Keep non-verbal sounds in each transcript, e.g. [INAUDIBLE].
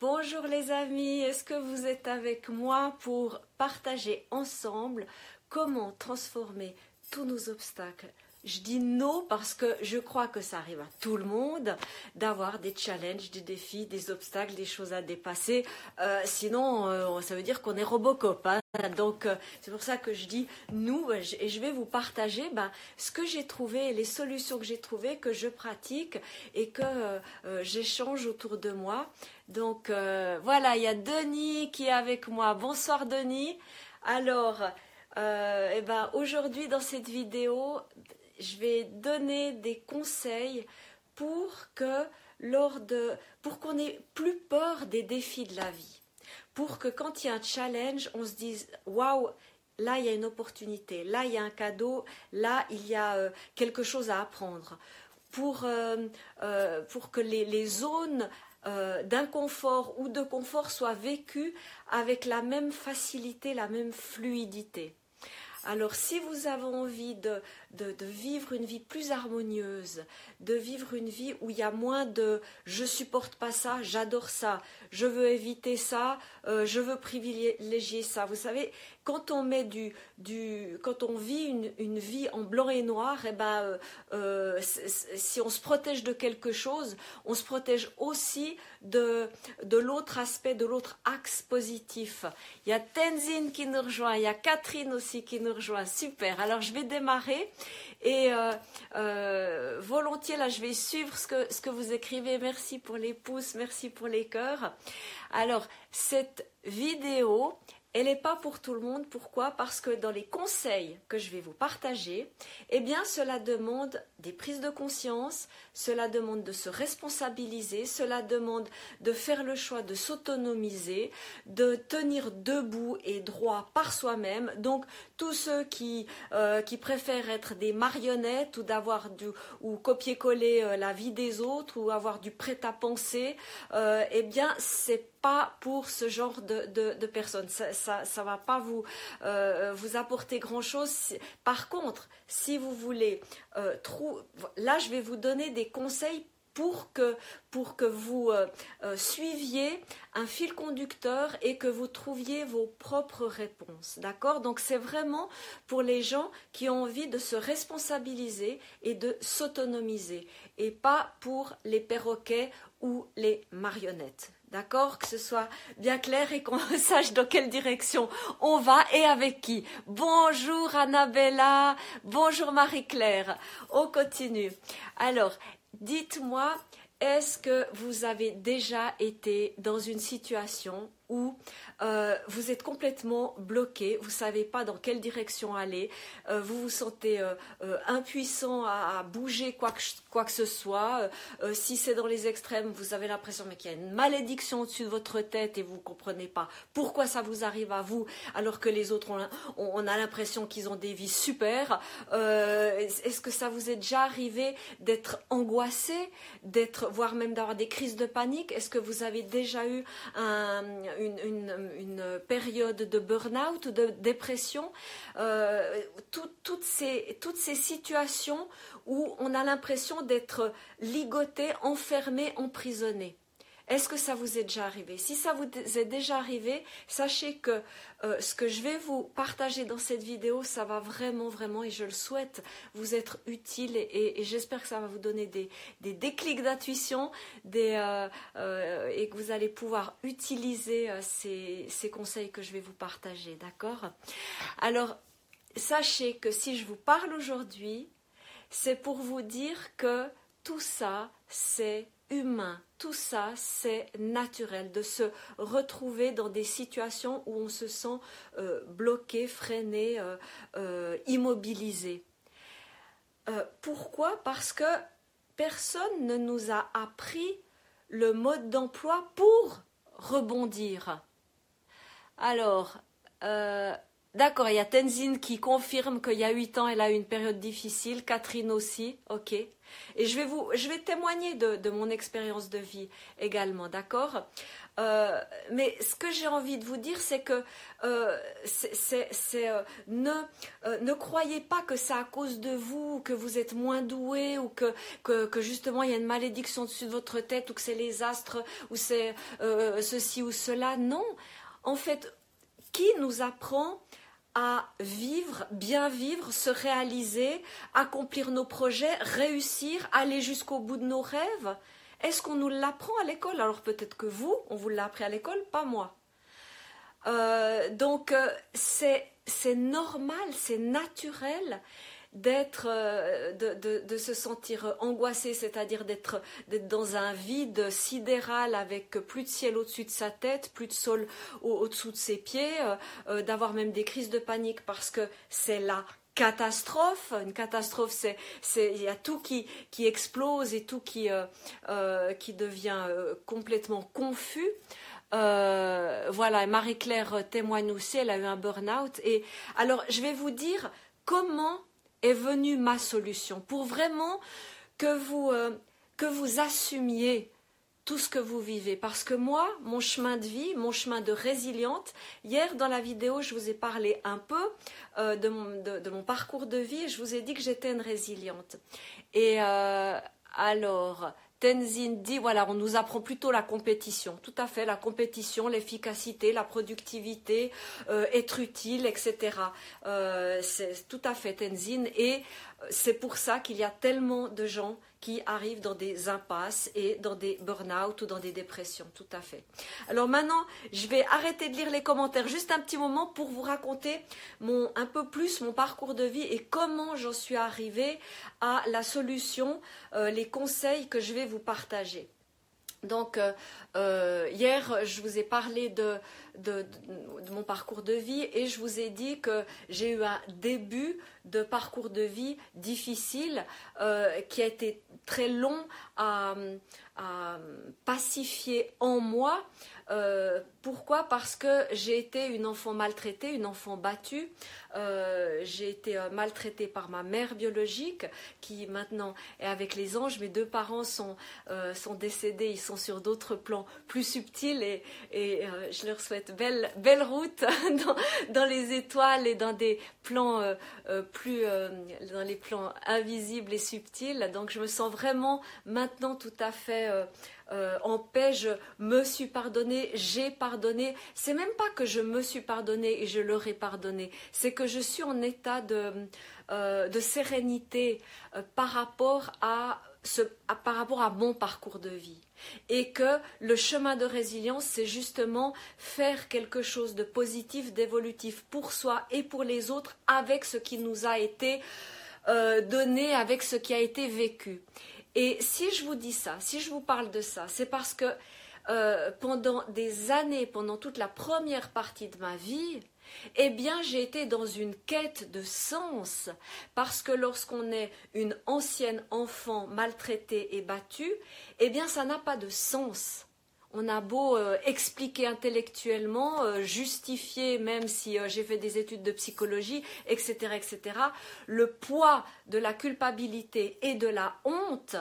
Bonjour les amis, est-ce que vous êtes avec moi pour partager ensemble comment transformer tous nos obstacles je dis non parce que je crois que ça arrive à tout le monde d'avoir des challenges, des défis, des obstacles, des choses à dépasser. Euh, sinon, euh, ça veut dire qu'on est Robocop. Hein. Donc, euh, c'est pour ça que je dis nous et je vais vous partager ben, ce que j'ai trouvé, les solutions que j'ai trouvées, que je pratique et que j'échange autour de moi. Donc, voilà, il y a Denis qui est avec moi. Bonsoir Denis. Alors, eh ben, aujourd'hui dans cette vidéo, je vais donner des conseils pour que lors de pour qu'on ait plus peur des défis de la vie. Pour que quand il y a un challenge, on se dise waouh, là il y a une opportunité, là il y a un cadeau, là il y a euh, quelque chose à apprendre. Pour, euh, euh, pour que les, les zones d'inconfort ou de confort soient vécues avec la même facilité, la même fluidité. Alors si vous avez envie de, de, vivre une vie plus harmonieuse, de vivre une vie où il y a moins de je supporte pas ça, j'adore ça, je veux éviter ça, euh, je veux privilégier ça. Vous savez, quand on met du, quand on vit une, une, vie en blanc et noir, eh ben, euh, euh, si on se protège de quelque chose, on se protège aussi de, de l'autre aspect, de l'autre axe positif. Il y a Tenzin qui nous rejoint, il y a Catherine aussi qui nous rejoint. Super. Alors je vais démarrer et euh, volontiers là, je vais suivre ce que, ce que vous écrivez. Merci pour les pouces, merci pour les cœurs. Alors cette vidéo, elle n'est pas pour tout le monde. Pourquoi? Parce que dans les conseils que je vais vous partager, eh bien, cela demande des prises de conscience, cela demande de se responsabiliser, cela demande de faire le choix de s'autonomiser, de tenir debout et droit par soi-même. Tous ceux qui, euh, qui préfèrent être des marionnettes ou d'avoir du ou copier-coller euh, la vie des autres ou avoir du prêt-à-penser, euh, eh bien, c'est pas pour ce genre de, de, personnes. Ça, ça, va pas vous, vous apporter grand chose. Par contre, si vous voulez, euh, là, je vais vous donner des conseils pour que, pour que vous euh, suiviez un fil conducteur et que vous trouviez vos propres réponses. D'accord? Donc c'est vraiment pour les gens qui ont envie de se responsabiliser et de s'autonomiser et pas pour les perroquets ou les marionnettes. D'accord? Que ce soit bien clair et qu'on [LAUGHS] sache dans quelle direction on va et avec qui. Bonjour Annabella, bonjour Marie-Claire. On continue. Alors, dites-moi, est-ce que vous avez déjà été dans une situation où euh, vous êtes complètement bloqué, vous ne savez pas dans quelle direction aller, euh, vous vous sentez euh, impuissant à, bouger quoi que, quoi que ce soit. si c'est dans les extrêmes, vous avez l'impression qu'il y a une malédiction au-dessus de votre tête et vous ne comprenez pas pourquoi ça vous arrive à vous alors que les autres, ont, on, a l'impression qu'ils ont des vies super. Est-ce que ça vous est déjà arrivé d'être angoissé, voire même d'avoir des crises de panique? Est-ce que vous avez déjà eu un, une, période de burn-out, de dépression, euh, toutes, ces, toutes ces situations où on a l'impression d'être ligoté, enfermé, emprisonné. Est-ce que ça vous est déjà arrivé? Si ça vous est déjà arrivé, sachez que euh, ce que je vais vous partager dans cette vidéo, ça va vraiment, vraiment, et je le souhaite, vous être utile et, j'espère que ça va vous donner des, déclics d'intuition euh, euh, et que vous allez pouvoir utiliser ces conseils que je vais vous partager. D'accord? Alors, sachez que si je vous parle aujourd'hui, c'est pour vous dire que tout ça, c'est humain. Tout ça, c'est naturel de se retrouver dans des situations où on se sent euh, bloqué, freiné, euh, euh, immobilisé. pourquoi? Parce que personne ne nous a appris le mode d'emploi pour rebondir. Alors, d'accord, il y a Tenzin qui confirme qu'il y a huit ans, elle a eu une période difficile, Catherine aussi, ok. Et je vais, témoigner de, mon expérience de vie également, d'accord? Euh, mais ce que j'ai envie de vous dire, c'est que euh, euh, ne, croyez pas que c'est à cause de vous, que vous êtes moins doué, ou que, que, que, justement il y a une malédiction dessus de votre tête, ou que c'est les astres, ou c'est ceci ou cela. Non, en fait, qui nous apprend à vivre, bien vivre, se réaliser, accomplir nos projets, réussir, aller jusqu'au bout de nos rêves Est-ce qu'on nous l'apprend à l'école? Alors peut-être que vous, on vous l'a appris à l'école, pas moi. Euh, donc euh, c'est normal, c'est naturel d'être, euh, de, se sentir angoissé, c'est-à-dire d'être, dans un vide sidéral avec plus de ciel au-dessus de sa tête, plus de sol au-dessous de ses pieds, euh, euh, d'avoir même des crises de panique parce que c'est la catastrophe. Une catastrophe, c'est, il y a tout qui, qui explose et tout qui, qui devient complètement confus. voilà, Marie-Claire témoigne aussi, elle a eu un burn-out. Et alors, je vais vous dire comment est venue ma solution pour vraiment que vous, euh, que vous assumiez tout ce que vous vivez. Parce que moi, mon chemin de vie, mon chemin de résiliente, hier dans la vidéo, je vous ai parlé un peu euh, de, mon, de, mon, parcours de vie et je vous ai dit que j'étais une résiliente. Et euh, alors, Tenzin dit, voilà, on nous apprend plutôt la compétition. Tout à fait, la compétition, l'efficacité, la productivité, euh, être utile, etc. Euh, c'est tout à fait Tenzin. Et c'est pour ça qu'il y a tellement de gens qui arrivent dans des impasses et dans des burn-out ou dans des dépressions, tout à fait. Alors maintenant, je vais arrêter de lire les commentaires juste un petit moment pour vous raconter un peu plus mon parcours de vie et comment j'en suis arrivée à la solution, euh, les conseils que je vais vous partager. Donc, euh, euh, hier, je vous ai parlé de, mon parcours de vie et je vous ai dit que j'ai eu un début de parcours de vie difficile euh, qui a été très long à pacifier en moi euh, pourquoi? Parce que j'ai été une enfant maltraitée, une enfant battue. Euh, j'ai été euh, maltraitée par ma mère biologique, qui maintenant est avec les anges. Mes deux parents sont, sont décédés, ils sont sur d'autres plans plus subtils et, je leur souhaite belle, belle route [LAUGHS] dans, dans, les étoiles et dans des plans plus, dans les plans invisibles et subtils. Donc je me sens vraiment maintenant tout à fait euh, en paix, je me suis pardonné, j'ai pardonné. C'est même pas que je me suis pardonné et je leur ai pardonné, c'est que je suis en état de, euh, sérénité euh, par, rapport à par rapport à mon parcours de vie. Et que le chemin de résilience, c'est justement faire quelque chose de positif, d'évolutif pour soi et pour les autres avec ce qui nous a été donné, avec ce qui a été vécu. Et si je vous dis ça, si je vous parle de ça, c'est parce que euh, pendant des années, pendant toute la première partie de ma vie, eh bien, j'ai été dans une quête de sens, parce que lorsqu'on est une ancienne enfant maltraitée et battue, eh bien, ça n'a pas de sens on a beau euh, expliquer intellectuellement, euh, justifier, même si euh, j'ai fait des études de psychologie, etc., etc., le poids de la culpabilité et de la honte,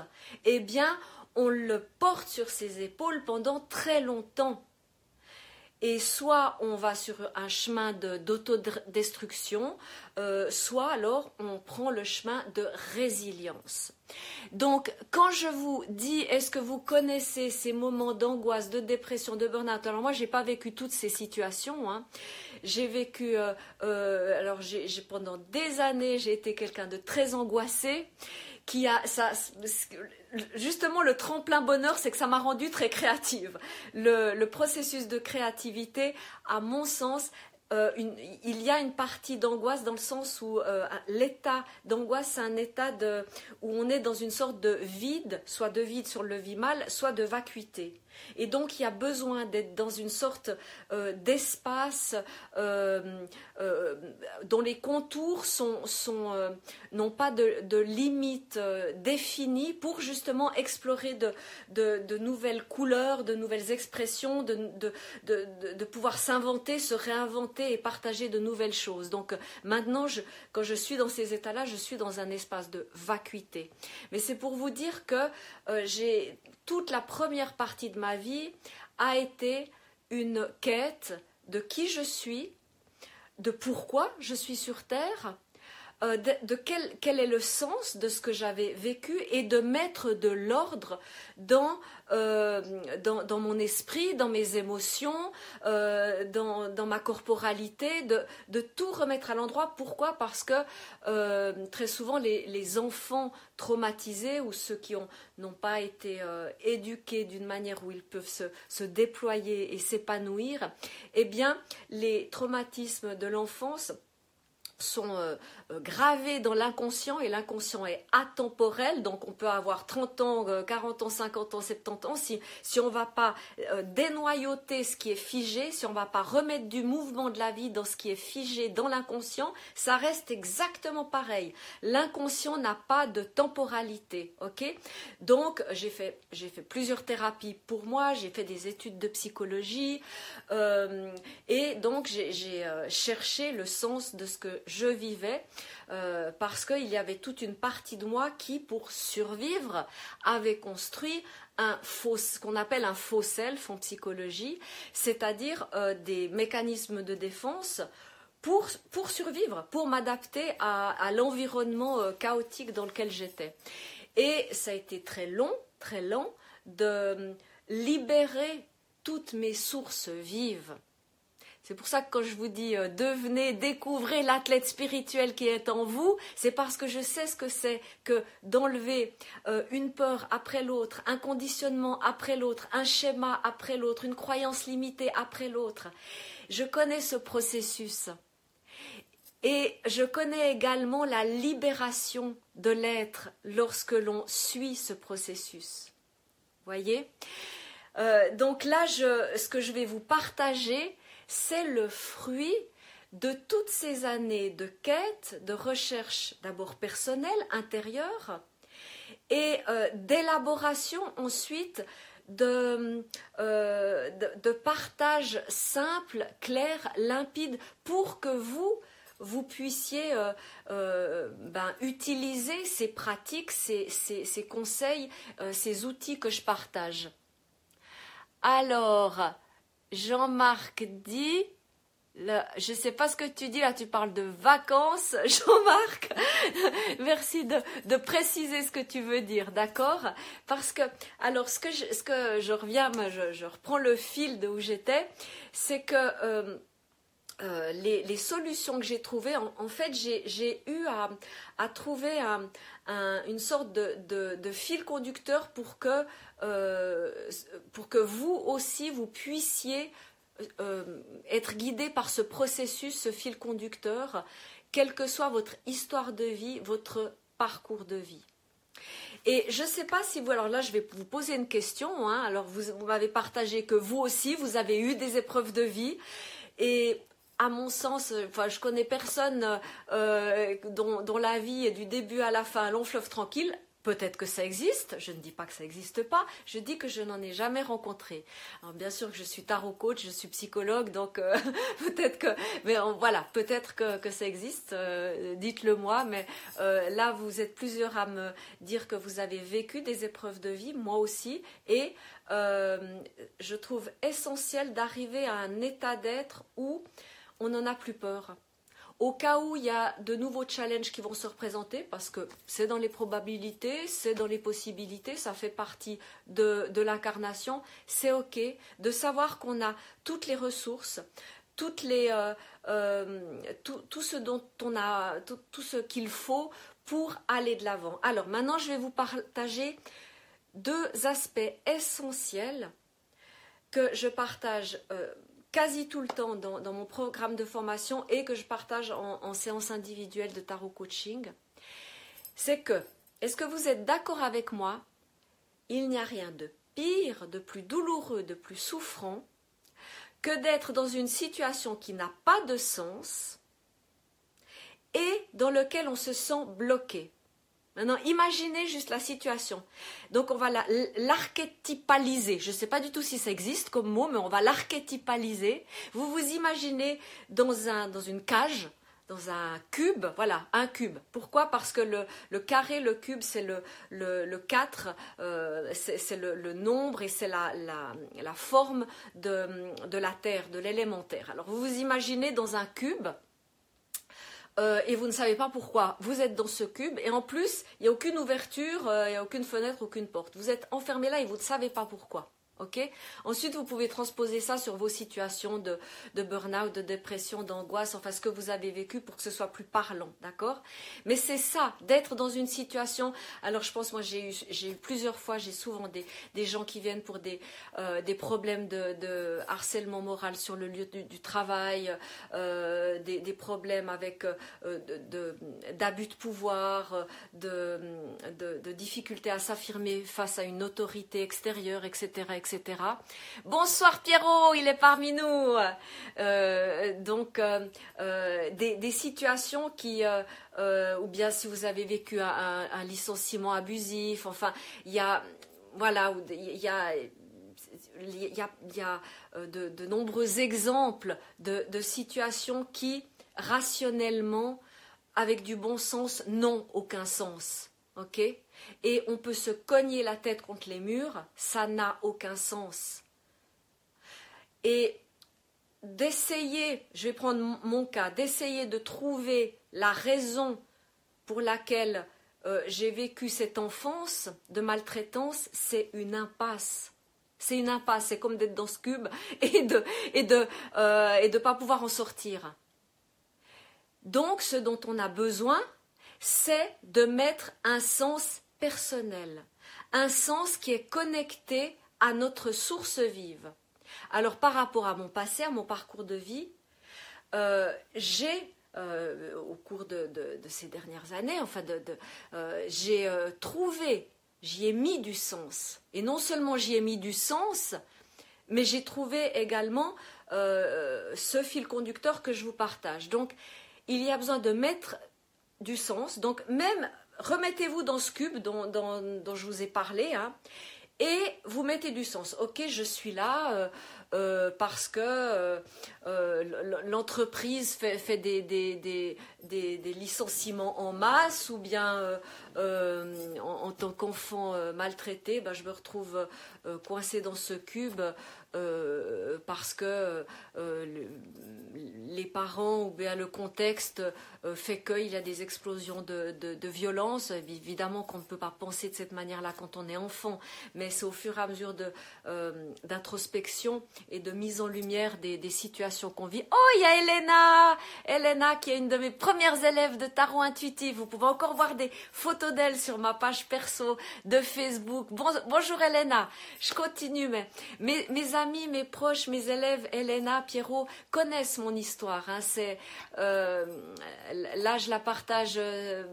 eh bien, on le porte sur ses épaules pendant très longtemps. Et soit on va sur un chemin d'autodestruction, euh, soit alors on prend le chemin de résilience. Donc, quand je vous dis, est-ce que vous connaissez ces moments d'angoisse, de dépression, de burn-out? Alors moi, j'ai pas vécu toutes ces situations. Hein. J'ai vécu, euh, euh, alors pendant des années, j'ai été quelqu'un de très angoissé qui a ça justement le tremplin bonheur c'est que ça m'a rendue très créative le, processus de créativité à mon sens euh, il y a une partie d'angoisse dans le sens où euh, l'état d'angoisse, c'est un état de, où on est dans une sorte de vide, soit de vide sur le vimal, soit de vacuité. Et donc il y a besoin d'être dans une sorte euh, d'espace euh, euh, dont les contours sont, n'ont pas de, de limites définies pour justement explorer de, nouvelles couleurs, de nouvelles expressions, de, pouvoir s'inventer, se réinventer et partager de nouvelles choses. Donc maintenant, quand je suis dans ces états-là, je suis dans un espace de vacuité. Mais c'est pour vous dire que j'ai toute la première partie de ma vie a été une quête de qui je suis, de pourquoi je suis sur Terre, euh, de, quel, est le sens de ce que j'avais vécu et de mettre de l'ordre dans, euh, mon esprit, dans mes émotions, euh, dans, ma corporalité, de, tout remettre à l'endroit. Pourquoi? Parce que très souvent les, les, enfants traumatisés ou ceux qui n'ont pas été éduqués d'une manière où ils peuvent se, se déployer et s'épanouir, eh bien les traumatismes de l'enfance sont euh, euh, gravés dans l'inconscient et l'inconscient est atemporel, donc on peut avoir 30 ans, 40 euh, ans, 50 ans, 70 ans, si, on ne va pas dénoyauter ce qui est figé, si on ne va pas remettre du mouvement de la vie dans ce qui est figé dans l'inconscient, ça reste exactement pareil. L'inconscient n'a pas de temporalité, ok? Donc j'ai fait, j'ai fait plusieurs thérapies pour moi, j'ai fait des études de psychologie et donc j'ai cherché le sens de ce que je vivais euh, parce qu'il y avait toute une partie de moi qui, pour survivre, avait construit un faux, ce qu'on appelle un faux self en psychologie, c'est-à-dire euh, des mécanismes de défense pour, survivre, pour m'adapter à, à l'environnement euh, chaotique dans lequel j'étais. Et ça a été très long, très lent de libérer toutes mes sources vives c'est pour ça que quand je vous dis euh, devenez, découvrez l'athlète spirituel qui est en vous, c'est parce que je sais ce que c'est que d'enlever euh, une peur après l'autre, un conditionnement après l'autre, un schéma après l'autre, une croyance limitée après l'autre. Je connais ce processus. Et je connais également la libération de l'être lorsque l'on suit ce processus. Voyez? Euh, Donc là, ce que je vais vous partager, c'est le fruit de toutes ces années de quête, de recherche d'abord personnelle, intérieure, et euh, d'élaboration ensuite de, euh, de, partage simple, clair, limpide, pour que vous, vous puissiez euh, ben, utiliser ces pratiques, ces, ces conseils, ces outils que je partage. Alors, Jean-Marc dit, je ne sais pas ce que tu dis là, tu parles de vacances, [LAUGHS] Jean-Marc. Merci de, préciser ce que tu veux dire, d'accord? Parce que, alors, ce que je, ce que je reviens, je, reprends le fil de où j'étais, c'est que euh, euh, les, solutions que j'ai trouvées, en, fait, j'ai eu à, trouver une sorte de, fil conducteur pour que, euh, pour que vous aussi, vous puissiez euh, être guidé par ce processus, ce fil conducteur, quelle que soit votre histoire de vie, votre parcours de vie. Et je ne sais pas si vous, alors là je vais vous poser une question, hein. alors vous, vous m'avez partagé que vous aussi, vous avez eu des épreuves de vie. Et à mon sens, euh, enfin, je connais personne euh, dont, la vie est du début à la fin un long fleuve tranquille. Peut-être que ça existe, je ne dis pas que ça n'existe pas, je dis que je n'en ai jamais rencontré. Bien sûr que je suis tarot coach, je suis psychologue, donc euh, [LAUGHS] peut-être que, mais voilà, peut-être que, ça existe, dites-le moi, mais là vous êtes plusieurs à me dire que vous avez vécu des épreuves de vie, moi aussi, et je trouve essentiel d'arriver à un état d'être où on n'en a plus peur. Au cas où il y a de nouveaux challenges qui vont se représenter, parce que c'est dans les probabilités, c'est dans les possibilités, ça fait partie de, l'incarnation, c'est OK de savoir qu'on a toutes les ressources, toutes les, euh, euh, tout, ce dont on a, tout, ce qu'il faut pour aller de l'avant. Alors maintenant, je vais vous partager deux aspects essentiels que je partage euh, quasi tout le temps dans, mon programme de formation et que je partage en, séance individuelle de tarot coaching, c'est que, est-ce que vous êtes d'accord avec moi? Il n'y a rien de pire, de plus douloureux, de plus souffrant que d'être dans une situation qui n'a pas de sens et dans lequel on se sent bloqué. Maintenant, imaginez juste la situation. Donc, on va l'archétypaliser. Je ne sais pas du tout si ça existe comme mot, mais on va l'archétypaliser. Vous vous imaginez dans, un, dans une cage, dans un cube, voilà, un cube. Pourquoi? Parce que le, carré, le cube, c'est le, le, 4, euh, c'est le, nombre et c'est la, forme de, de la Terre, de l'élémentaire. Alors, vous vous imaginez dans un cube, euh, et vous ne savez pas pourquoi. Vous êtes dans ce cube et en plus, il n'y a aucune ouverture, euh, n'y a aucune fenêtre, aucune porte. Vous êtes enfermé là et vous ne savez pas pourquoi. Ensuite, vous pouvez transposer ça sur vos situations de, burn-out, de dépression, d'angoisse, enfin ce que vous avez vécu pour que ce soit plus parlant, d'accord? Mais c'est ça, d'être dans une situation. Alors, je pense, moi, j'ai eu, plusieurs fois, j'ai souvent des, gens qui viennent pour des, euh, des problèmes de, harcèlement moral sur le lieu du, travail, euh, des, problèmes avec euh, d'abus de, pouvoir, de, difficultés à s'affirmer face à une autorité extérieure, etc. Bonsoir Pierrot, il est parmi nous. Euh, donc euh, euh, des, situations qui, ou bien si vous avez vécu un, licenciement abusif, enfin il y a voilà, il y a y a, de, nombreux exemples de, de, situations qui, rationnellement, avec du bon sens, n'ont aucun sens. ok? Et on peut se cogner la tête contre les murs, ça n'a aucun sens. Et d'essayer, je vais prendre mon cas, d'essayer de trouver la raison pour laquelle euh, j'ai vécu cette enfance de maltraitance, c'est une impasse. C'est une impasse, c'est comme d'être dans ce cube [LAUGHS] et de et euh, pas pouvoir en sortir. Donc, ce dont on a besoin, c'est de mettre un sens personnel, un sens qui est connecté à notre source vive. Alors par rapport à mon passé, à mon parcours de vie, euh, j'ai euh, au cours de, ces dernières années, enfin, euh, j'ai trouvé, j'y ai mis du sens. Et non seulement j'y ai mis du sens, mais j'ai trouvé également ce fil conducteur que je vous partage. Donc, il y a besoin de mettre du sens. Donc, même remettez-vous dans ce cube dont, je vous ai parlé, hein, et vous mettez du sens. Ok, je suis là euh, euh, parce que euh, l'entreprise fait, des, licenciements en masse, ou bien en, tant qu'enfant maltraité, ben, je me retrouve coincé dans ce cube euh, parce que euh, les parents ou bien le contexte euh, fait qu'il y a des explosions de, de, violence. Évidemment qu'on ne peut pas penser de cette manière-là quand on est enfant, mais c'est au fur et à mesure d'introspection et de mise en lumière des, situations qu'on vit. Oh, il y a Elena Elena qui est une de mes premières élèves de tarot intuitif. Vous pouvez encore voir des photos d'elle sur ma page perso de Facebook. bonjour Elena, je continue, mais mes amis, mes proches, mes élèves, Elena, Pierrot, connaissent mon histoire. Hein. Euh, là, je la partage euh,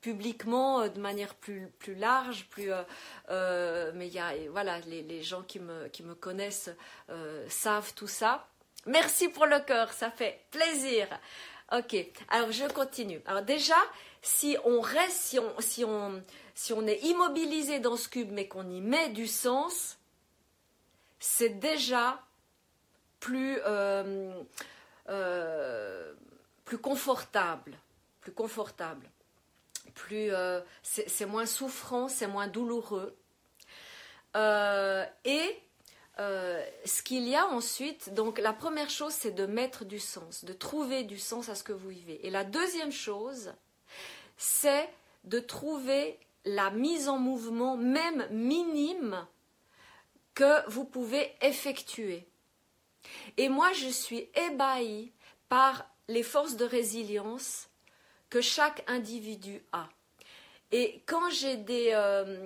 publiquement euh, de manière plus, plus large, plus, mais y a, voilà, les, gens qui me, qui me connaissent savent tout ça. Merci pour le cœur, ça fait plaisir. Ok, alors je continue. Alors déjà, si on reste, si on, si on, si on est immobilisé dans ce cube, mais qu'on y met du sens, c'est déjà plus, euh, euh, plus confortable, plus confortable, plus, euh, c'est moins souffrant, c'est moins douloureux. et ce qu'il y a ensuite, donc la première chose, c'est de mettre du sens, de trouver du sens à ce que vous vivez. Et la deuxième chose, c'est de trouver la mise en mouvement, même minime, que vous pouvez effectuer. Et moi, je suis ébahie par les forces de résilience que chaque individu a. Et quand j'ai des, euh,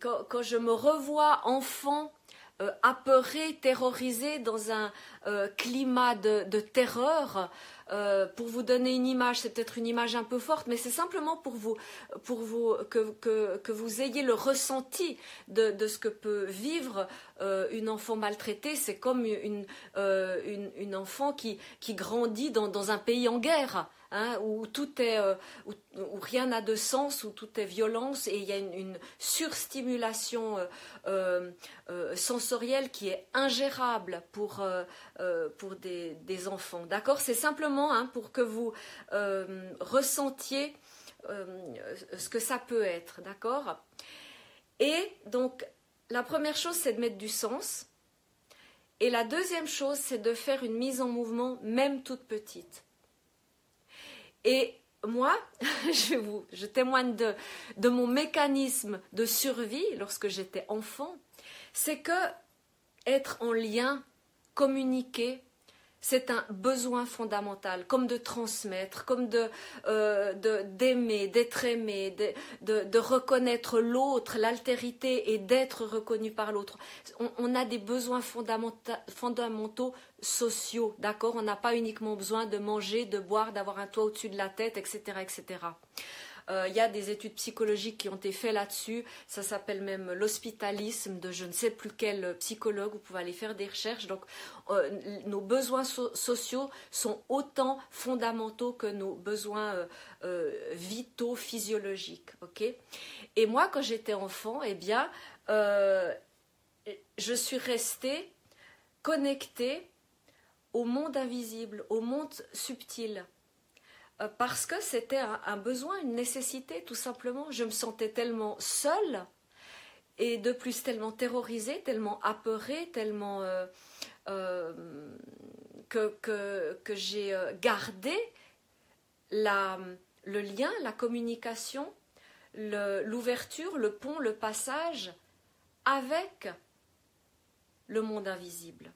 quand, je me revois enfant euh, apeuré, terrorisé dans un euh, climat de, terreur, euh, pour vous donner une image, c'est peut-être une image un peu forte, mais c'est simplement pour vous, pour vous que, vous ayez le ressenti de, ce que peut vivre euh, une enfant maltraitée. C'est comme une, euh, enfant qui, grandit dans un pays en guerre. Hein, où tout est, euh, où, rien n'a de sens, où tout est violence et il y a une, surstimulation euh, euh, sensorielle qui est ingérable pour, pour des, enfants. D'accord? C'est simplement hein, pour que vous ressentiez ce que ça peut être. D'accord? Et donc, la première chose, c'est de mettre du sens. Et la deuxième chose, c'est de faire une mise en mouvement, même toute petite. Et moi, [LAUGHS] je, témoigne de mon mécanisme de survie lorsque j'étais enfant, c'est que être en lien, communiquer, c'est un besoin fondamental, comme de transmettre, comme euh, d'aimer, d'être aimé, de, de, reconnaître l'autre, l'altérité et d'être reconnu par l'autre. On, a des besoins fondamentaux sociaux, d'accord? On n'a pas uniquement besoin de manger, de boire, d'avoir un toit au-dessus de la tête, etc., etc. Euh, il y a des études psychologiques qui ont été faites là-dessus. Ça s'appelle même l'hospitalisme de je ne sais plus quel psychologue. Vous pouvez aller faire des recherches. Donc, euh, nos besoins sociaux sont autant fondamentaux que nos besoins euh, vitaux, physiologiques. Et moi, quand j'étais enfant, eh bien, je suis restée connectée au monde invisible, au monde subtil. Euh, parce que c'était un, besoin, une nécessité, tout simplement. Je me sentais tellement seule et de plus tellement terrorisée, tellement apeurée, tellement euh, euh, que, j'ai gardé la, le lien, la communication, l'ouverture, le, pont, le passage avec le monde invisible.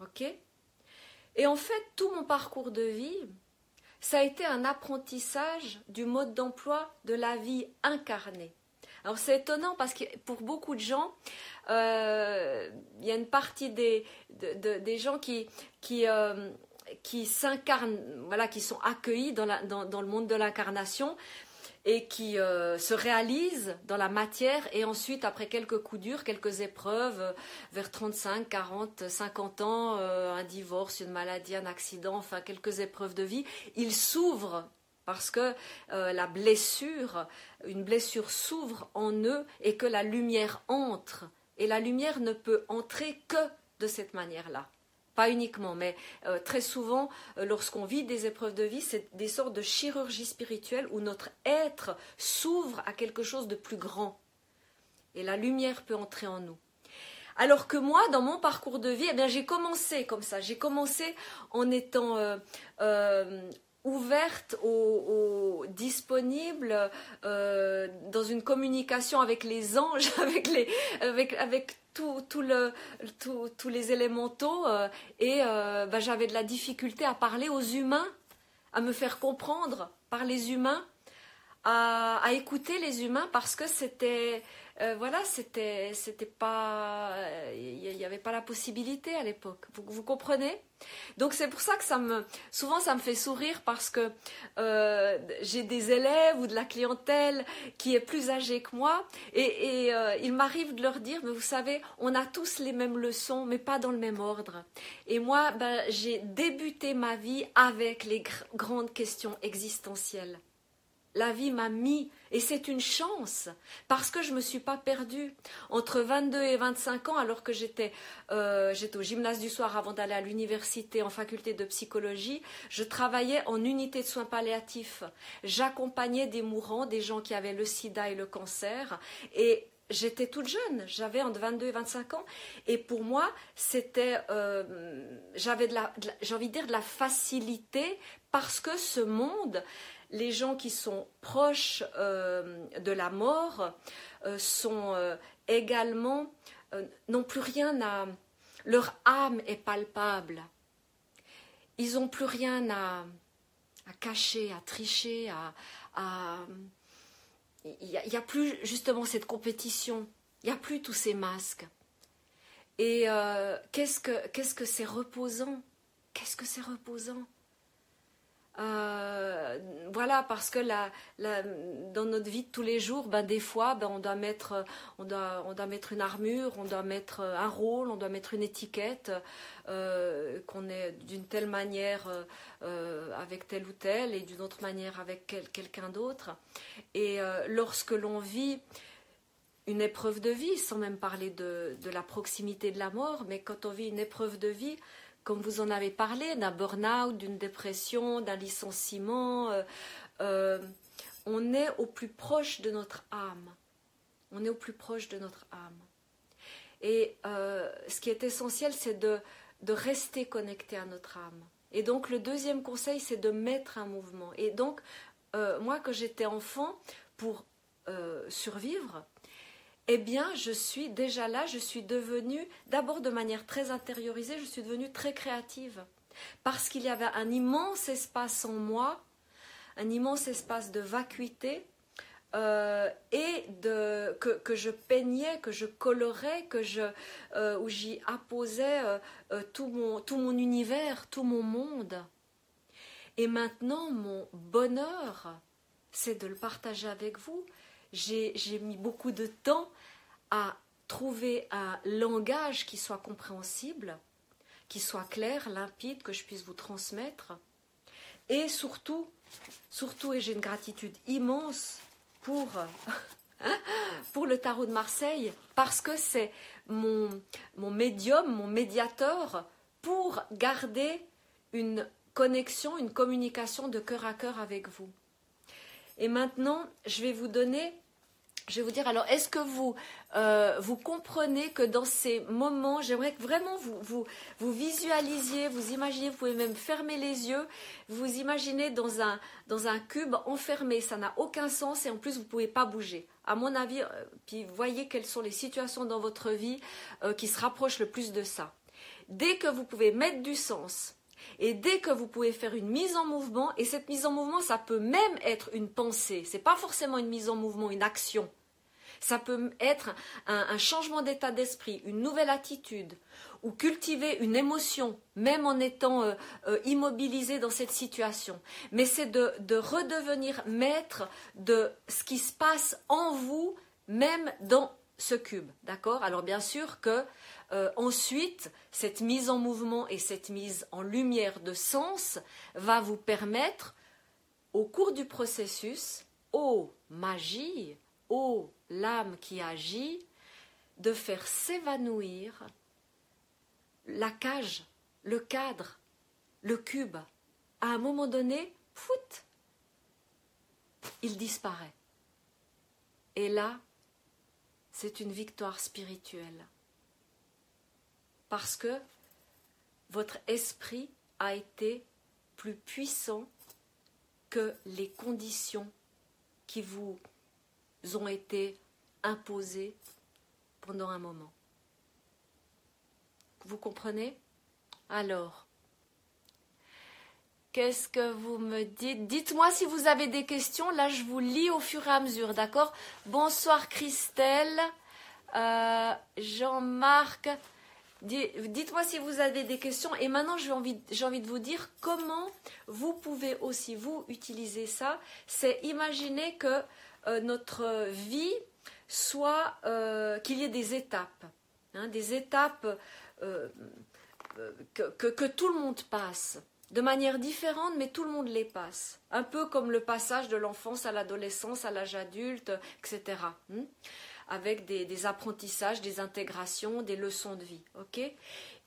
Ok? Et en fait, tout mon parcours de vie, ça a été un apprentissage du mode d'emploi de la vie incarnée. Alors c'est étonnant parce que pour beaucoup de gens, euh, il y a une partie des, des gens qui, qui, euh, qui s'incarnent, voilà, qui sont accueillis dans, dans le monde de l'incarnation, et qui euh, se réalise dans la matière et ensuite après quelques coups durs, quelques épreuves, euh, vers 35, 40, 50 ans, euh, un divorce, une maladie, un accident, enfin quelques épreuves de vie, il s'ouvre parce que la blessure, une blessure s'ouvre en eux et que la lumière entre. Et la lumière ne peut entrer que de cette manière-là. Pas uniquement, mais euh, très souvent, euh, lorsqu'on vit des épreuves de vie, c'est des sortes de chirurgie spirituelle où notre être s'ouvre à quelque chose de plus grand. Et la lumière peut entrer en nous. Alors que moi, dans mon parcours de vie, eh j'ai commencé comme ça. J'ai commencé en étant euh, ouverte, au, disponible, dans une communication avec les anges, [LAUGHS] avec, les, avec, avec le, tous les élémentaux euh, et euh, bah, j'avais de la difficulté à parler aux humains, à me faire comprendre par les humains, à écouter les humains parce que c'était euh, voilà, c'était, c'était pas, il n'y avait pas la possibilité à l'époque. Vous, comprenez? Donc c'est pour ça que ça me, souvent ça me fait sourire parce que euh, j'ai des élèves ou de la clientèle qui est plus âgée que moi et, euh, il m'arrive de leur dire, mais vous savez, on a tous les mêmes leçons, mais pas dans le même ordre. Et moi, ben, j'ai débuté ma vie avec les grandes questions existentielles. La vie m'a mis, et c'est une chance, parce que je ne me suis pas perdue. Entre 22 et 25 ans, alors que j'étais euh, au gymnase du soir avant d'aller à l'université en faculté de psychologie, je travaillais en unité de soins palliatifs. J'accompagnais des mourants, des gens qui avaient le sida et le cancer, et j'étais toute jeune, j'avais entre 22 et 25 ans, et pour moi, c'était, euh, j'avais de la, j'ai envie de dire de la facilité parce que ce monde, les gens qui sont proches euh, de la mort euh, sont euh, également n'ont plus rien à leur âme est palpable. Ils n'ont plus rien à, cacher, à tricher, à, il n'y a, plus justement cette compétition, il n'y a plus tous ces masques. Et qu'est-ce que qu'est-ce que c'est reposant? Qu'est-ce que c'est reposant? Euh, voilà, parce que dans notre vie de tous les jours, ben, des fois, ben, on, doit mettre, on, doit, on doit mettre une armure, on doit mettre un rôle, on doit mettre une étiquette, euh, qu'on est d'une telle manière euh, avec tel ou tel et d'une autre manière avec quelqu'un d'autre. Et lorsque l'on vit une épreuve de vie, sans même parler de, de la proximité de la mort, mais quand on vit une épreuve de vie, comme vous en avez parlé, d'un burn-out, d'une dépression, d'un licenciement. Euh, euh, on est au plus proche de notre âme. On est au plus proche de notre âme. Et euh, ce qui est essentiel, c'est de, de rester connecté à notre âme. Et donc le deuxième conseil, c'est de mettre un mouvement. Et donc, moi, quand j'étais enfant, pour survivre, eh bien, je suis déjà là, je suis devenue, d'abord de manière très intériorisée, je suis devenue très créative. Parce qu'il y avait un immense espace en moi, un immense espace de vacuité, euh, et de, que, je peignais, que je colorais, que je, euh, où j'y apposais euh, tout, mon, tout mon univers, tout mon monde. Et maintenant, mon bonheur, c'est de le partager avec vous j'ai mis beaucoup de temps à trouver un langage qui soit compréhensible, qui soit clair, limpide, que je puisse vous transmettre. Et surtout, surtout, et j'ai une gratitude immense pour, [LAUGHS] pour le tarot de Marseille, parce que c'est mon, mon médium, mon médiateur, pour garder une connexion, une communication de cœur à cœur avec vous. Et maintenant, je vais vous donner je vais vous dire, alors, est-ce que vous, euh, vous comprenez que dans ces moments, j'aimerais que vraiment vous, vous, visualisiez, vous imaginez, vous pouvez même fermer les yeux, vous imaginez dans un, dans un cube enfermé, ça n'a aucun sens et en plus, vous ne pouvez pas bouger. À mon avis, euh, puis voyez quelles sont les situations dans votre vie euh, qui se rapprochent le plus de ça. Dès que vous pouvez mettre du sens, et dès que vous pouvez faire une mise en mouvement, et cette mise en mouvement, ça peut même être une pensée, c'est pas forcément une mise en mouvement, une action. Ça peut être un, changement d'état d'esprit, une nouvelle attitude, ou cultiver une émotion, même en étant euh, euh, immobilisé dans cette situation. Mais c'est de, de redevenir maître de ce qui se passe en vous, même dans ce cube. D'accord? Alors bien sûr que euh, ensuite, cette mise en mouvement et cette mise en lumière de sens va vous permettre, au cours du processus, ô magie, ô l'âme qui agit, de faire s'évanouir la cage, le cadre, le cube. À un moment donné, fout, il disparaît. Et là, c'est une victoire spirituelle parce que votre esprit a été plus puissant que les conditions qui vous ont été imposées pendant un moment. Vous comprenez? Alors, qu'est-ce que vous me dites? Dites-moi si vous avez des questions. Là, je vous lis au fur et à mesure, d'accord? Bonsoir Christelle, euh, Jean-Marc. Dites-moi si vous avez des questions. Et maintenant, j'ai envie, de vous dire comment vous pouvez aussi, vous, utiliser ça. C'est imaginer que euh, notre vie soit, euh, qu'il y ait des étapes. Hein, des étapes euh, que, tout le monde passe. De manière différente, mais tout le monde les passe. Un peu comme le passage de l'enfance à l'adolescence, à l'âge adulte, etc avec des, apprentissages, des intégrations, des leçons de vie. ok?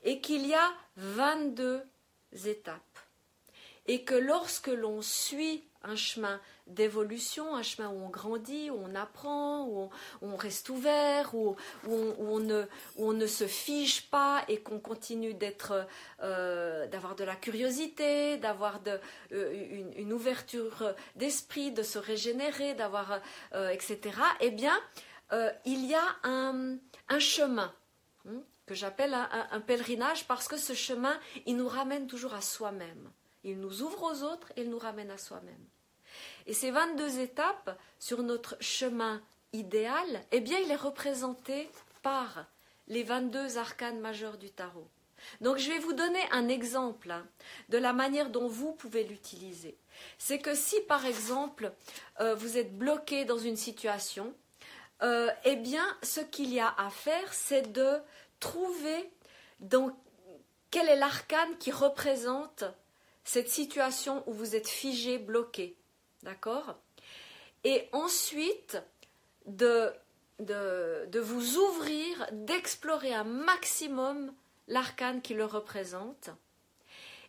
Et qu'il y a 22 étapes. Et que lorsque l'on suit un chemin d'évolution, un chemin où on grandit, où on apprend, où on, reste ouvert, où, on, ne, se fige pas et qu'on continue d'être, euh, d'avoir de la curiosité, d'avoir euh, une, ouverture d'esprit, de se régénérer, d'avoir, euh, etc. Eh bien, euh, il y a un, chemin hein, que j'appelle un, pèlerinage parce que ce chemin, il nous ramène toujours à soi-même. Il nous ouvre aux autres et il nous ramène à soi-même. Et ces 22 étapes sur notre chemin idéal, eh bien, il est représenté par les 22 arcanes majeurs du tarot. Donc je vais vous donner un exemple hein, de la manière dont vous pouvez l'utiliser. C'est que si par exemple euh, vous êtes bloqué dans une situation, euh, eh bien ce qu'il y a à faire, c'est de trouver dans quel est l'arcane qui représente cette situation où vous êtes figé, bloqué. D'accord? Et ensuite, de, vous ouvrir, d'explorer un maximum l'arcane qui le représente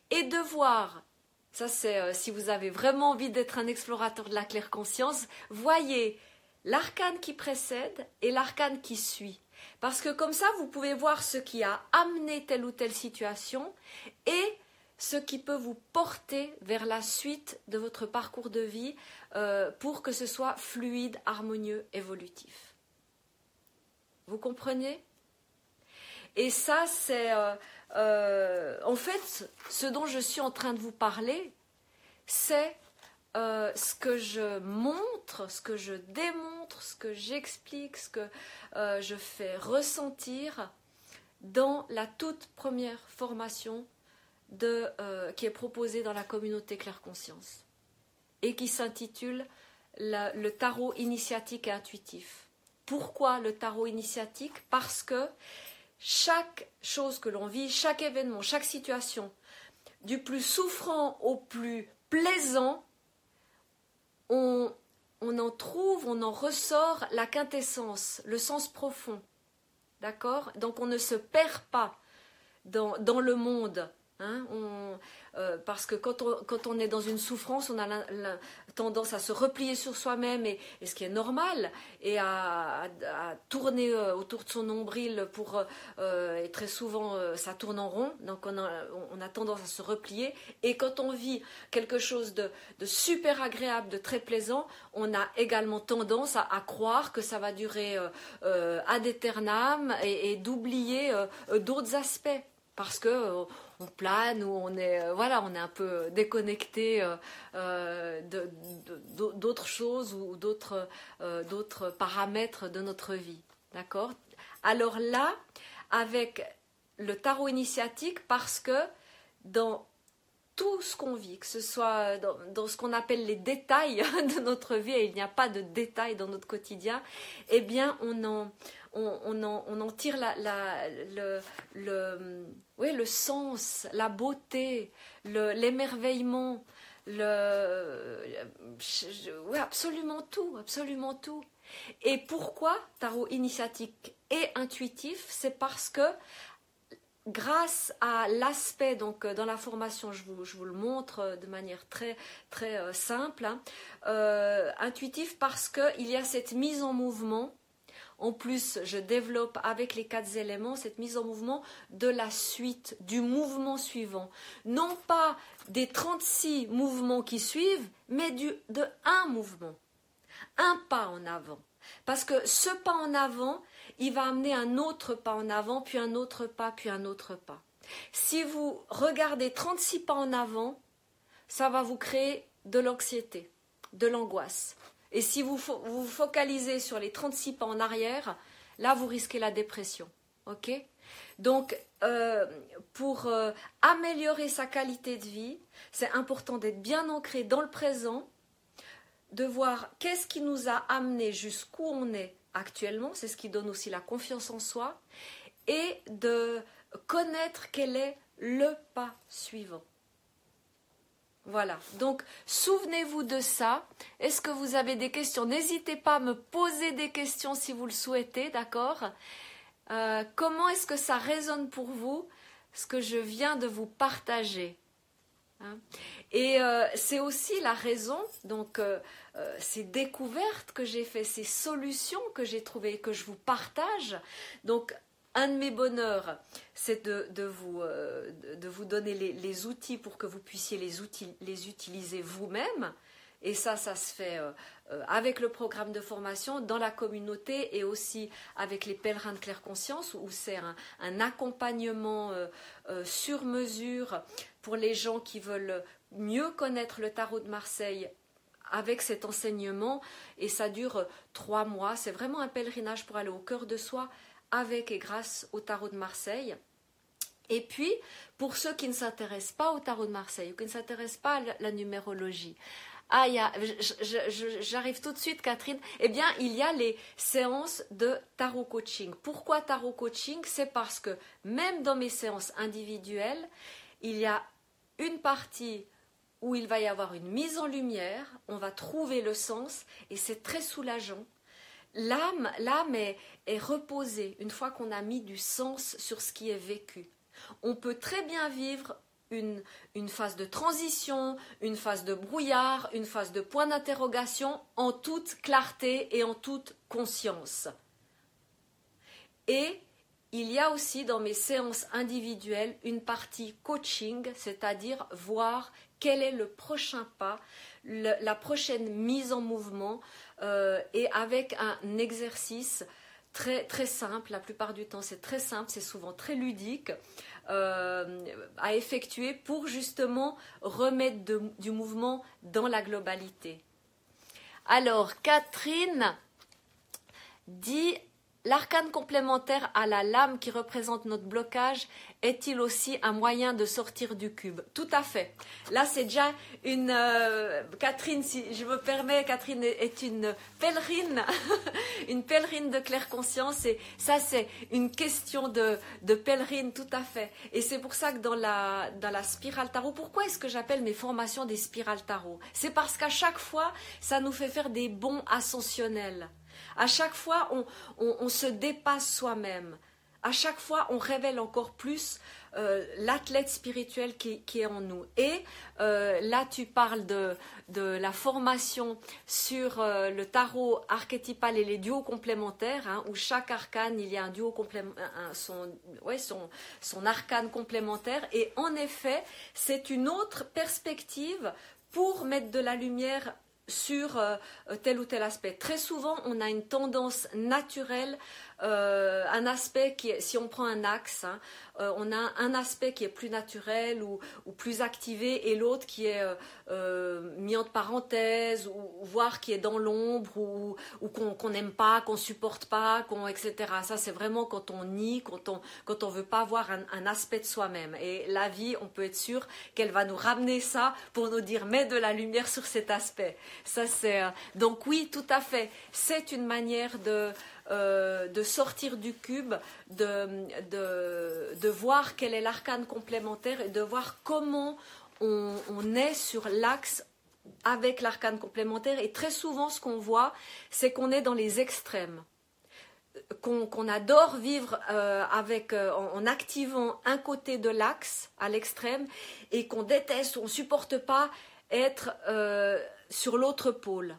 et de voir, ça c'est euh, si vous avez vraiment envie d'être un explorateur de la claire conscience, voyez l'arcane qui précède et l'arcane qui suit. Parce que comme ça, vous pouvez voir ce qui a amené telle ou telle situation et ce qui peut vous porter vers la suite de votre parcours de vie euh, pour que ce soit fluide, harmonieux, évolutif. Vous comprenez? Et ça, c'est... Euh, euh, en fait, ce dont je suis en train de vous parler, c'est ce que je montre, ce que je démontre, ce que j'explique, ce que je fais ressentir dans la toute première formation euh, qui est proposé dans la communauté Claire Conscience et qui s'intitule le tarot initiatique et intuitif. Pourquoi le tarot initiatique? Parce que chaque chose que l'on vit, chaque événement, chaque situation, du plus souffrant au plus plaisant, on, on en trouve, on en ressort la quintessence, le sens profond. D'accord? Donc on ne se perd pas dans, dans le monde Hein, euh, parce que quand on, quand on, est dans une souffrance, on a tendance à se replier sur soi-même, et, ce qui est normal, et à, tourner euh, autour de son nombril pour. Euh, et très souvent, ça tourne en rond, donc on a, on a, tendance à se replier. Et quand on vit quelque chose de, de super agréable, de très plaisant, on a également tendance à, croire que ça va durer ad aeternam et, et d'oublier d'autres aspects parce que on plane ou on est euh, voilà on est un peu déconnecté euh, euh, d'autres choses ou d'autres d'autres paramètres de notre vie. D'accord? Alors là avec le tarot initiatique parce que dans tout ce qu'on vit, que ce soit dans, ce qu'on appelle les détails [LAUGHS] de notre vie, et il n'y a pas de détails dans notre quotidien, eh bien, on en, on, en, tire le, le sens, la beauté, l'émerveillement, le, absolument tout, absolument tout. Et pourquoi tarot initiatique et intuitif? C'est parce que grâce à l'aspect, donc dans la formation, je vous, le montre de manière très, très euh, simple, hein, euh, intuitif parce qu'il y a cette mise en mouvement en plus, je développe avec les quatre éléments cette mise en mouvement de la suite, du mouvement suivant. Non pas des 36 mouvements qui suivent, mais du, de un mouvement. Un pas en avant. Parce que ce pas en avant, il va amener un autre pas en avant, puis un autre pas, puis un autre pas. Si vous regardez 36 pas en avant, ça va vous créer de l'anxiété, de l'angoisse. Et si vous vous focalisez sur les 36 pas en arrière, là, vous risquez la dépression. Donc, euh, pour euh, améliorer sa qualité de vie, c'est important d'être bien ancré dans le présent, de voir qu'est-ce qui nous a amené jusqu'où on est actuellement, c'est ce qui donne aussi la confiance en soi, et de connaître quel est le pas suivant. Voilà, donc souvenez-vous de ça. Est-ce que vous avez des questions? N'hésitez pas à me poser des questions si vous le souhaitez, d'accord? Euh, Comment est-ce que ça résonne pour vous, ce que je viens de vous partager? Hein? Et euh, c'est aussi la raison, donc euh, ces découvertes que j'ai faites, ces solutions que j'ai trouvées, que je vous partage. Un de mes bonheurs, c'est de, vous, euh, vous, donner les, outils pour que vous puissiez les, les utiliser vous-même. Et ça, ça se fait euh, euh, avec le programme de formation, dans la communauté et aussi avec les pèlerins de claire conscience, où c'est un, accompagnement sur mesure pour les gens qui veulent mieux connaître le tarot de Marseille avec cet enseignement. Et ça dure trois mois. C'est vraiment un pèlerinage pour aller au cœur de soi avec et grâce au tarot de Marseille. Et puis, pour ceux qui ne s'intéressent pas au tarot de Marseille ou qui ne s'intéressent pas à la numérologie, ah, j'arrive tout de suite, Catherine. Eh bien, il y a les séances de tarot coaching. Pourquoi tarot coaching? C'est parce que même dans mes séances individuelles, il y a une partie où il va y avoir une mise en lumière, on va trouver le sens et c'est très soulageant. L'âme, l'âme est, reposée une fois qu'on a mis du sens sur ce qui est vécu. On peut très bien vivre une, une, phase de transition, une phase de brouillard, une phase de point d'interrogation en toute clarté et en toute conscience. Et il y a aussi dans mes séances individuelles une partie coaching, c'est-à-dire voir quel est le prochain pas, la prochaine mise en mouvement, euh, et avec un exercice très, très simple, la plupart du temps c'est très simple, c'est souvent très ludique, euh, à effectuer pour justement remettre du mouvement dans la globalité. Alors, Catherine dit L'arcane complémentaire à la lame qui représente notre blocage est-il aussi un moyen de sortir du cube? Tout à fait. Là, c'est déjà une. Euh, Catherine, si je me permets, Catherine est une pèlerine, [LAUGHS] une pèlerine de claire conscience. Et ça, c'est une question de, de pèlerine, tout à fait. Et c'est pour ça que dans la, dans la spirale tarot, pourquoi est-ce que j'appelle mes formations des spirales tarot? C'est parce qu'à chaque fois, ça nous fait faire des bons ascensionnels. À chaque fois, on, se dépasse soi-même. À chaque fois, on révèle encore plus euh, l'athlète spirituel qui, est en nous. Et euh, là, tu parles de, la formation sur euh, le tarot archétypal et les duos complémentaires, hein, où chaque arcane, il y a un duo complémentaire, son, arcane complémentaire. Et en effet, c'est une autre perspective pour mettre de la lumière sur euh, tel ou tel aspect. Très souvent, on a une tendance naturelle, euh, un aspect qui si on prend un axe, hein, euh, on a un aspect qui est plus naturel ou, plus activé et l'autre qui est mis entre parenthèses ou, voire qui est dans l'ombre ou, qu'on n'aime pas, qu'on supporte pas, etc. Ça, c'est vraiment quand on nie, quand on quand on veut pas voir un, aspect de soi-même. Et la vie, on peut être sûr qu'elle va nous ramener ça pour nous dire mets de la lumière sur cet aspect. Ça, c'est, euh, donc oui, tout à fait. C'est une manière de, euh, sortir du cube, de, voir quel est l'arcane complémentaire et de voir comment on, est sur l'axe avec l'arcane complémentaire. Et très souvent, ce qu'on voit, c'est qu'on est dans les extrêmes. Qu'on adore vivre euh, avec, en, activant un côté de l'axe à l'extrême et qu'on déteste ou on ne supporte pas être sur l'autre pôle.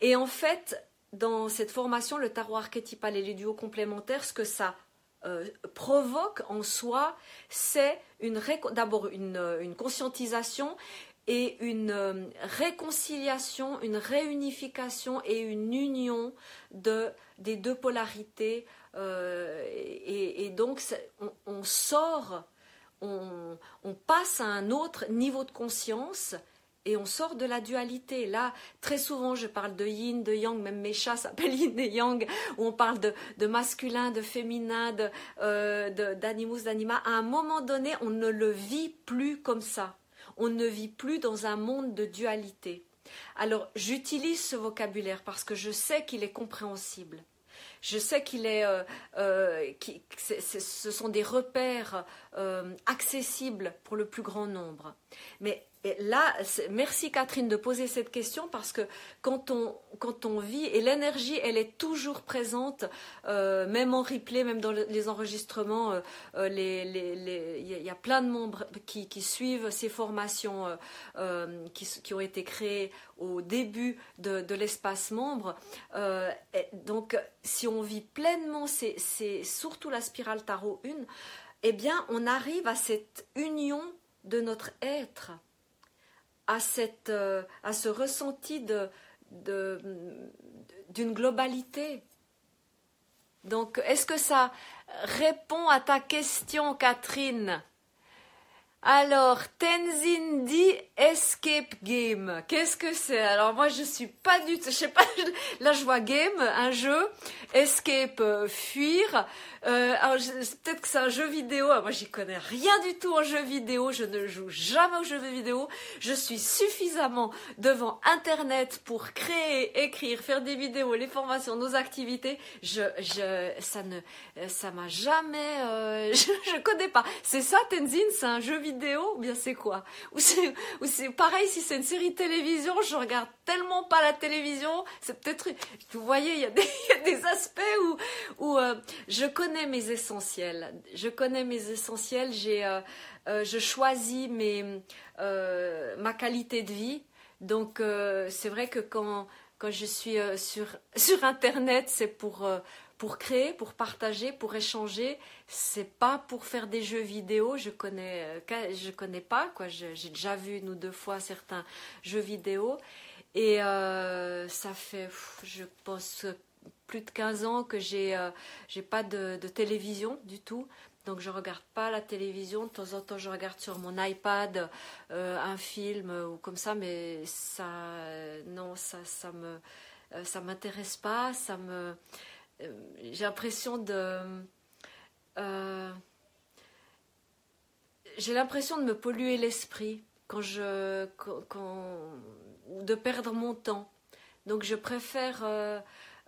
Et en fait, dans cette formation, le tarot archétypal et les duos complémentaires, ce que ça euh, provoque en soi, c'est d'abord une, une, conscientisation et une euh, réconciliation, une réunification et une union de, des deux polarités. Euh, et, donc, on, sort, on, passe à un autre niveau de conscience et on sort de la dualité. Là, très souvent, je parle de yin, de yang, même mes chats [LAUGHS] s'appellent yin et yang, où on parle de, masculin, de féminin, euh, d'animus, d'anima. À un moment donné, on ne le vit plus comme ça. On ne vit plus dans un monde de dualité. Alors, j'utilise ce vocabulaire parce que je sais qu'il est compréhensible. Je sais qu'il est, euh, euh, ce sont des repères accessibles pour le plus grand nombre. Mais là, merci Catherine de poser cette question parce que quand on, quand on vit, et l'énergie, elle est toujours présente, euh, même en replay, même dans les enregistrements, euh, euh, il y, a plein de membres qui, suivent ces formations qui, ont été créées au début de, l'espace membre. donc, si on vit pleinement, c'est surtout la spirale tarot 1, eh bien, on arrive à cette union de notre être à, euh, ce ressenti d'une globalité. Donc, est-ce que ça répond à ta question, Catherine? Alors, Tenzin dit Escape Game. Qu'est-ce que c'est? Alors moi je suis pas du tout, je sais pas, là je vois game, un jeu, Escape, euh, fuir. Euh, alors peut-être que c'est un jeu vidéo. moi j'y connais rien du tout en jeu vidéo. Je ne joue jamais aux jeux vidéo. Je suis suffisamment devant Internet pour créer, écrire, faire des vidéos, les formations, nos activités. Je, je, ça ne, ça m'a jamais, euh, [LAUGHS] je, je connais pas. C'est ça Tenzin, c'est un jeu vidéo bien c'est quoi Ou c'est pareil si c'est une série télévision, je regarde tellement pas la télévision, c'est peut-être vous voyez, il y, a des, aspects où euh, je connais mes essentiels. Je connais mes essentiels, euh, euh, je choisis mes ma qualité de vie. Donc c'est vrai que quand quand je suis sur [LAUGHS] sur internet, c'est pour pour créer, pour partager, pour échanger. C'est pas pour faire des jeux vidéo. Je connais, euh, je connais pas quoi. J'ai déjà vu une ou deux fois certains jeux vidéo et euh, ça fait, je pense, plus de 15 ans que j'ai euh, pas de, télévision du tout. Donc je regarde pas la télévision. De temps en temps, je regarde sur mon iPad un film ou comme ça, mais ça, non, ça, ça me, ça m'intéresse pas. Ça me, euh, j'ai l'impression de euh, j'ai l'impression de me polluer l'esprit quand je de perdre mon temps. Donc je préfère euh,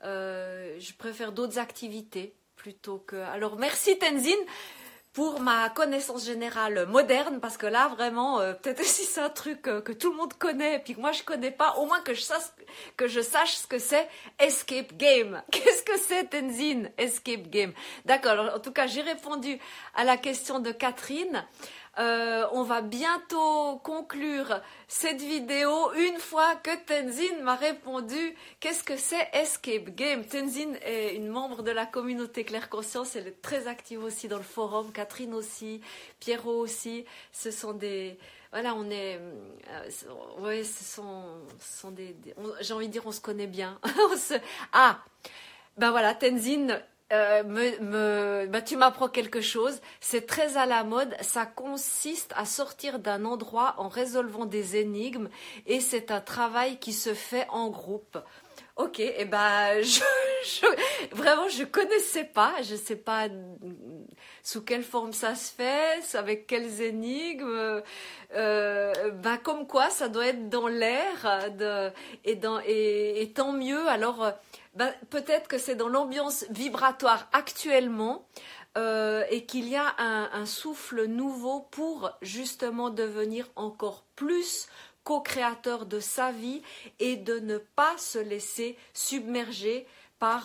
je préfère d'autres activités plutôt que alors merci Tenzin pour ma connaissance générale moderne, parce que là, vraiment, euh, peut-être aussi c'est un truc euh, que tout le monde connaît, puis que moi je connais pas, au moins que je sache, que je sache ce que c'est Escape Game. [LAUGHS] Qu'est-ce que c'est Tenzin Escape Game? D'accord, en tout cas, j'ai répondu à la question de Catherine. Euh, on va bientôt conclure cette vidéo une fois que Tenzin m'a répondu qu'est-ce que c'est Escape Game? Tenzin est une membre de la communauté Claire Conscience, elle est très active aussi dans le forum, Catherine aussi, Pierrot aussi. Ce sont des voilà, on est euh, ouais, ce sont, sont des, j'ai envie de dire on se connaît bien. [LAUGHS] ah ben voilà, Tenzin euh, bah, tu m'apprends quelque chose. C'est très à la mode. Ça consiste à sortir d'un endroit en résolvant des énigmes et c'est un travail qui se fait en groupe. Ok, et eh ben [LAUGHS] je, vraiment je connaissais pas, je sais pas sous quelle forme ça se fait, avec quelles énigmes. Ben comme quoi ça doit être dans l'air et, et tant mieux. Alors ben, peut-être que c'est dans l'ambiance vibratoire actuellement euh, et qu'il y a un, souffle nouveau pour justement devenir encore plus co-créateur de sa vie et de ne pas se laisser submerger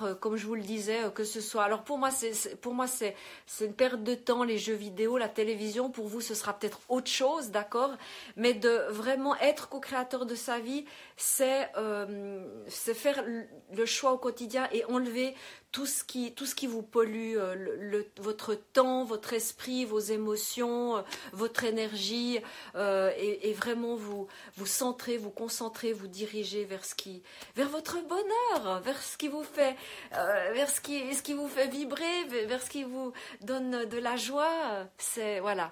euh, comme je vous le disais, euh, que ce soit. Alors pour moi, c'est pour moi c'est une perte de temps les jeux vidéo, la télévision. Pour vous, ce sera peut-être autre chose, d'accord? Mais de vraiment être co-créateur de sa vie, c'est euh, faire le choix au quotidien et enlever tout ce qui, vous pollue, euh, votre temps, votre esprit, vos émotions, euh, votre énergie, et, vraiment vous, vous centrer, vous concentrer, vous diriger vers ce qui, vers votre bonheur, vers ce qui vous fait, vers ce qui, ce qui vous fait vibrer, vers ce qui vous donne de la joie. C'est voilà.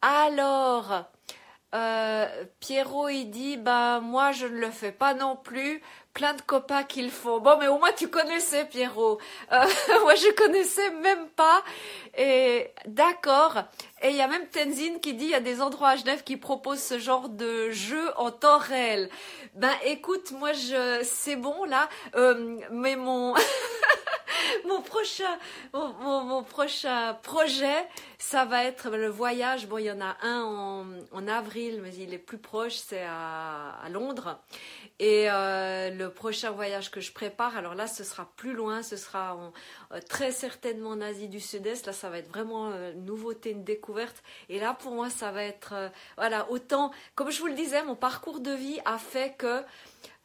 Alors. Pierrot il dit ben moi je ne le fais pas non plus plein de copains qu'il faut. Bon, mais au moins tu connaissais Pierrot. Euh, [LAUGHS] moi, je connaissais même pas. Et d'accord. Et il y a même Tenzin qui dit il y a des endroits à Genève qui proposent ce genre de jeu en temps réel. Ben, écoute, moi, je, c'est bon là. Euh, mais mon [LAUGHS] mon prochain, mon, prochain projet, ça va être le voyage. Bon, il y en a un en, avril, mais il est plus proche, c'est à, à Londres. Et euh, le prochain voyage que je prépare, alors là, ce sera plus loin, ce sera euh, très certainement en Asie du Sud-Est. Là, ça va être vraiment euh, une nouveauté, une découverte. Et là, pour moi, ça va être, voilà, autant, comme je vous le disais, mon parcours de vie a fait que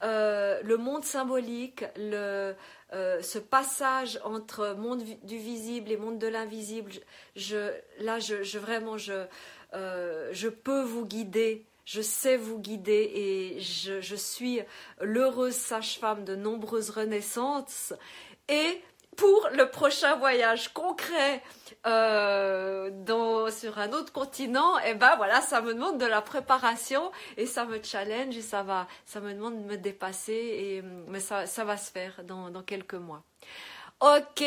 le monde symbolique, le, ce passage entre monde du visible et monde de l'invisible, je, là, je, je vraiment, je, je peux vous guider je sais vous guider et je, suis l'heureuse sage-femme de nombreuses renaissances. Et pour le prochain voyage concret euh, dans, sur un autre continent, et eh ben voilà, ça me demande de la préparation et ça me challenge et ça va, ça me demande de me dépasser et mais ça, ça va se faire dans, dans quelques mois. Ok,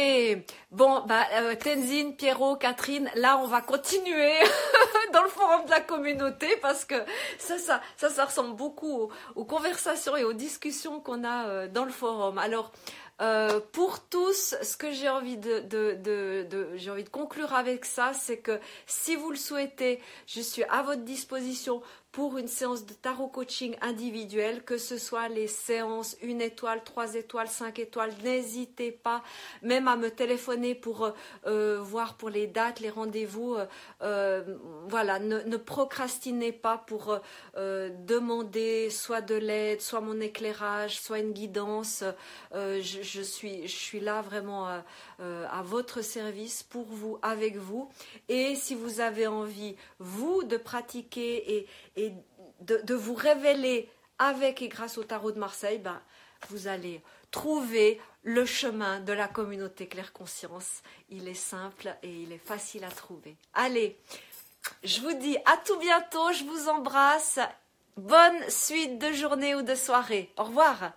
bon, bah, euh, Tenzin, Pierrot, Catherine, là on va continuer [LAUGHS] dans le forum de la communauté parce que ça, ça, ça, ça ressemble beaucoup aux, conversations et aux discussions qu'on a euh, dans le forum. Alors, euh, pour tous, ce que j'ai envie j'ai envie de conclure avec ça, c'est que si vous le souhaitez, je suis à votre disposition pour une séance de tarot coaching individuel, que ce soit les séances une étoile, trois étoiles, cinq étoiles, n'hésitez pas même à me téléphoner pour euh, voir pour les dates, les rendez-vous. Euh, euh, voilà, ne, procrastinez pas pour demander soit de l'aide, soit mon éclairage, soit une guidance. Je, suis, je suis là vraiment à votre service pour vous, avec vous. Et si vous avez envie, vous, de pratiquer et et de, vous révéler avec et grâce au tarot de Marseille, ben, vous allez trouver le chemin de la communauté Claire Conscience. Il est simple et il est facile à trouver. Allez, je vous dis à tout bientôt, je vous embrasse. Bonne suite de journée ou de soirée. Au revoir.